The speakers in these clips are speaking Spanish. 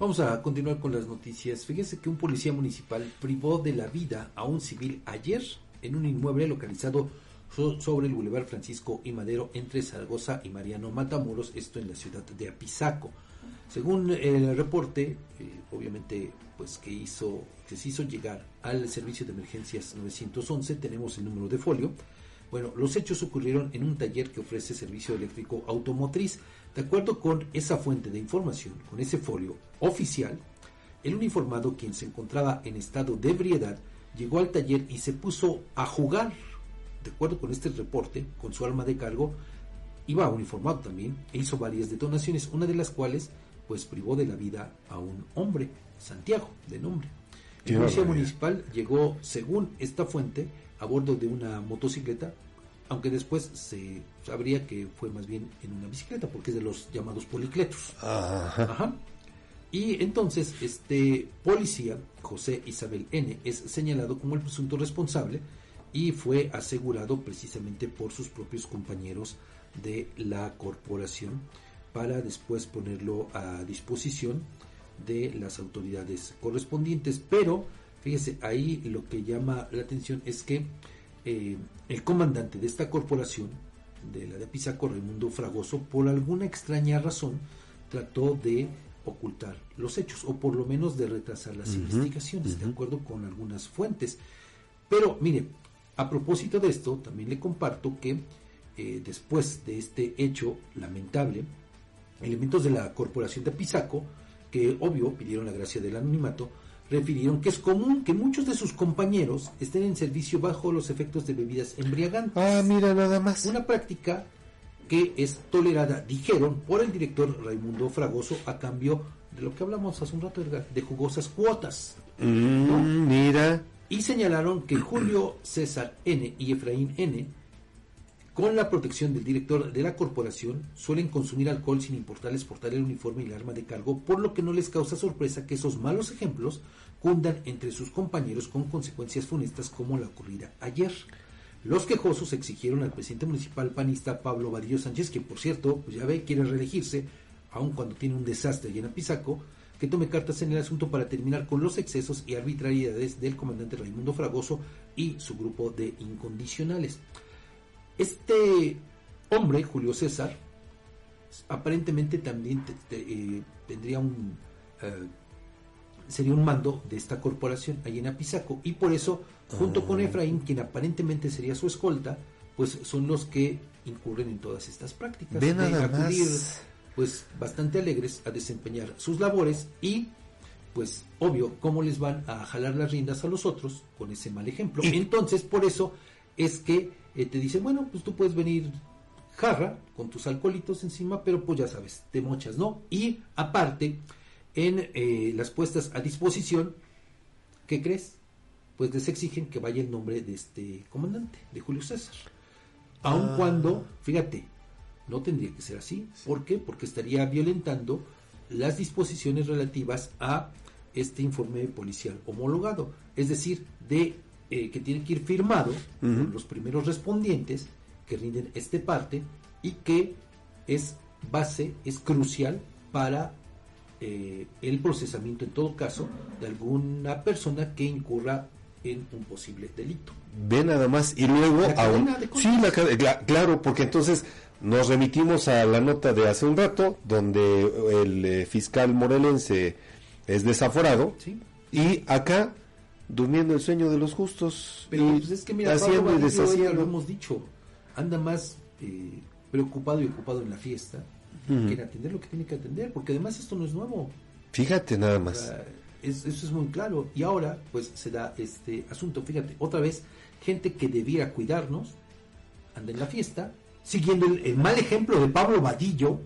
Vamos a continuar con las noticias. Fíjese que un policía municipal privó de la vida a un civil ayer en un inmueble localizado sobre el Boulevard Francisco y Madero entre Zaragoza y Mariano Matamoros, esto en la ciudad de Apizaco. Según el reporte, eh, obviamente, pues que hizo, que se hizo llegar al servicio de emergencias 911, tenemos el número de folio. Bueno, los hechos ocurrieron en un taller que ofrece servicio eléctrico automotriz. De acuerdo con esa fuente de información, con ese folio oficial, el uniformado, quien se encontraba en estado de ebriedad, llegó al taller y se puso a jugar. De acuerdo con este reporte, con su arma de cargo, iba uniformado también e hizo varias detonaciones, una de las cuales pues privó de la vida a un hombre, Santiago, de nombre. El policía municipal llegó, según esta fuente, a bordo de una motocicleta, aunque después se sabría que fue más bien en una bicicleta, porque es de los llamados policletos. Ajá. Y entonces este policía, José Isabel N., es señalado como el presunto responsable y fue asegurado precisamente por sus propios compañeros de la corporación para después ponerlo a disposición de las autoridades correspondientes. Pero, fíjese, ahí lo que llama la atención es que eh, el comandante de esta corporación, de la de Pisaco, Raimundo Fragoso, por alguna extraña razón, trató de ocultar los hechos o por lo menos de retrasar las investigaciones, de acuerdo con algunas fuentes. Pero, mire, a propósito de esto, también le comparto que eh, después de este hecho lamentable, elementos de la corporación de Pisaco, que obvio pidieron la gracia del anonimato, refirieron que es común que muchos de sus compañeros estén en servicio bajo los efectos de bebidas embriagantes. Ah, mira nada más. Una práctica que es tolerada, dijeron, por el director Raimundo Fragoso a cambio de lo que hablamos hace un rato, de jugosas cuotas. Mm, mira. Y señalaron que Julio César N. y Efraín N con la protección del director de la corporación, suelen consumir alcohol sin importarles portar el uniforme y el arma de cargo, por lo que no les causa sorpresa que esos malos ejemplos cundan entre sus compañeros con consecuencias funestas como la ocurrida ayer. Los quejosos exigieron al presidente municipal panista Pablo Vadillo Sánchez, que por cierto, pues ya ve, quiere reelegirse, aun cuando tiene un desastre allá en Apizaco, que tome cartas en el asunto para terminar con los excesos y arbitrariedades del comandante Raimundo Fragoso y su grupo de incondicionales. Este hombre, Julio César, aparentemente también eh, tendría un eh, sería un mando de esta corporación allí en Apizaco. Y por eso junto con ah. Efraín quien aparentemente sería su escolta pues son los que incurren en todas estas prácticas de acudir pues bastante alegres a desempeñar sus labores y pues obvio cómo les van a jalar las riendas a los otros con ese mal ejemplo. Entonces por eso es que eh, te dice, bueno, pues tú puedes venir jarra con tus alcoholitos encima, pero pues ya sabes, te mochas, ¿no? Y aparte, en eh, las puestas a disposición, ¿qué crees? Pues les exigen que vaya el nombre de este comandante, de Julio César. Aun ah. cuando, fíjate, no tendría que ser así. ¿Por qué? Porque estaría violentando las disposiciones relativas a este informe policial homologado, es decir, de eh, que tiene que ir firmado por los primeros respondientes que rinden este parte y que es base, es crucial para eh, el procesamiento en todo caso de alguna persona que incurra en un posible delito. Ve nada más y luego sí, claro, porque entonces nos remitimos a la nota de hace un rato donde el eh, fiscal morelense es desaforado y acá durmiendo el sueño de los justos. Pero pues es que mira, haciendo y deshaciendo. Lo hemos dicho, anda más eh, preocupado y ocupado en la fiesta que en atender lo que tiene que atender, porque además esto no es nuevo. Fíjate nada más. eso es muy claro. Y ahora, pues se da este asunto. Fíjate, otra vez, gente que debiera cuidarnos, anda en la fiesta, siguiendo el, mal ejemplo de Pablo Vadillo.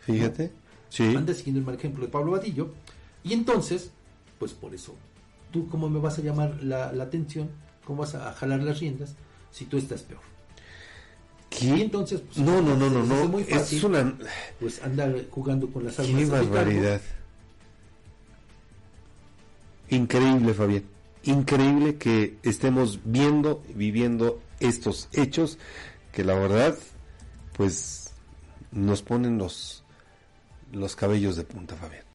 Fíjate, sí. Anda siguiendo el mal ejemplo de Pablo Vadillo. Y entonces, pues por eso ¿tú cómo me vas a llamar la, atención? ¿Cómo vas a, jalar las riendas si tú estás peor? ¿Qué? entonces, pues, no, no, no, no, no. Es muy fácil, una... pues andar jugando con las armas. Qué barbaridad. Increíble, Fabián. Increíble que estemos viendo, viviendo estos hechos que la verdad, pues, nos ponen los, los cabellos de punta, Fabián.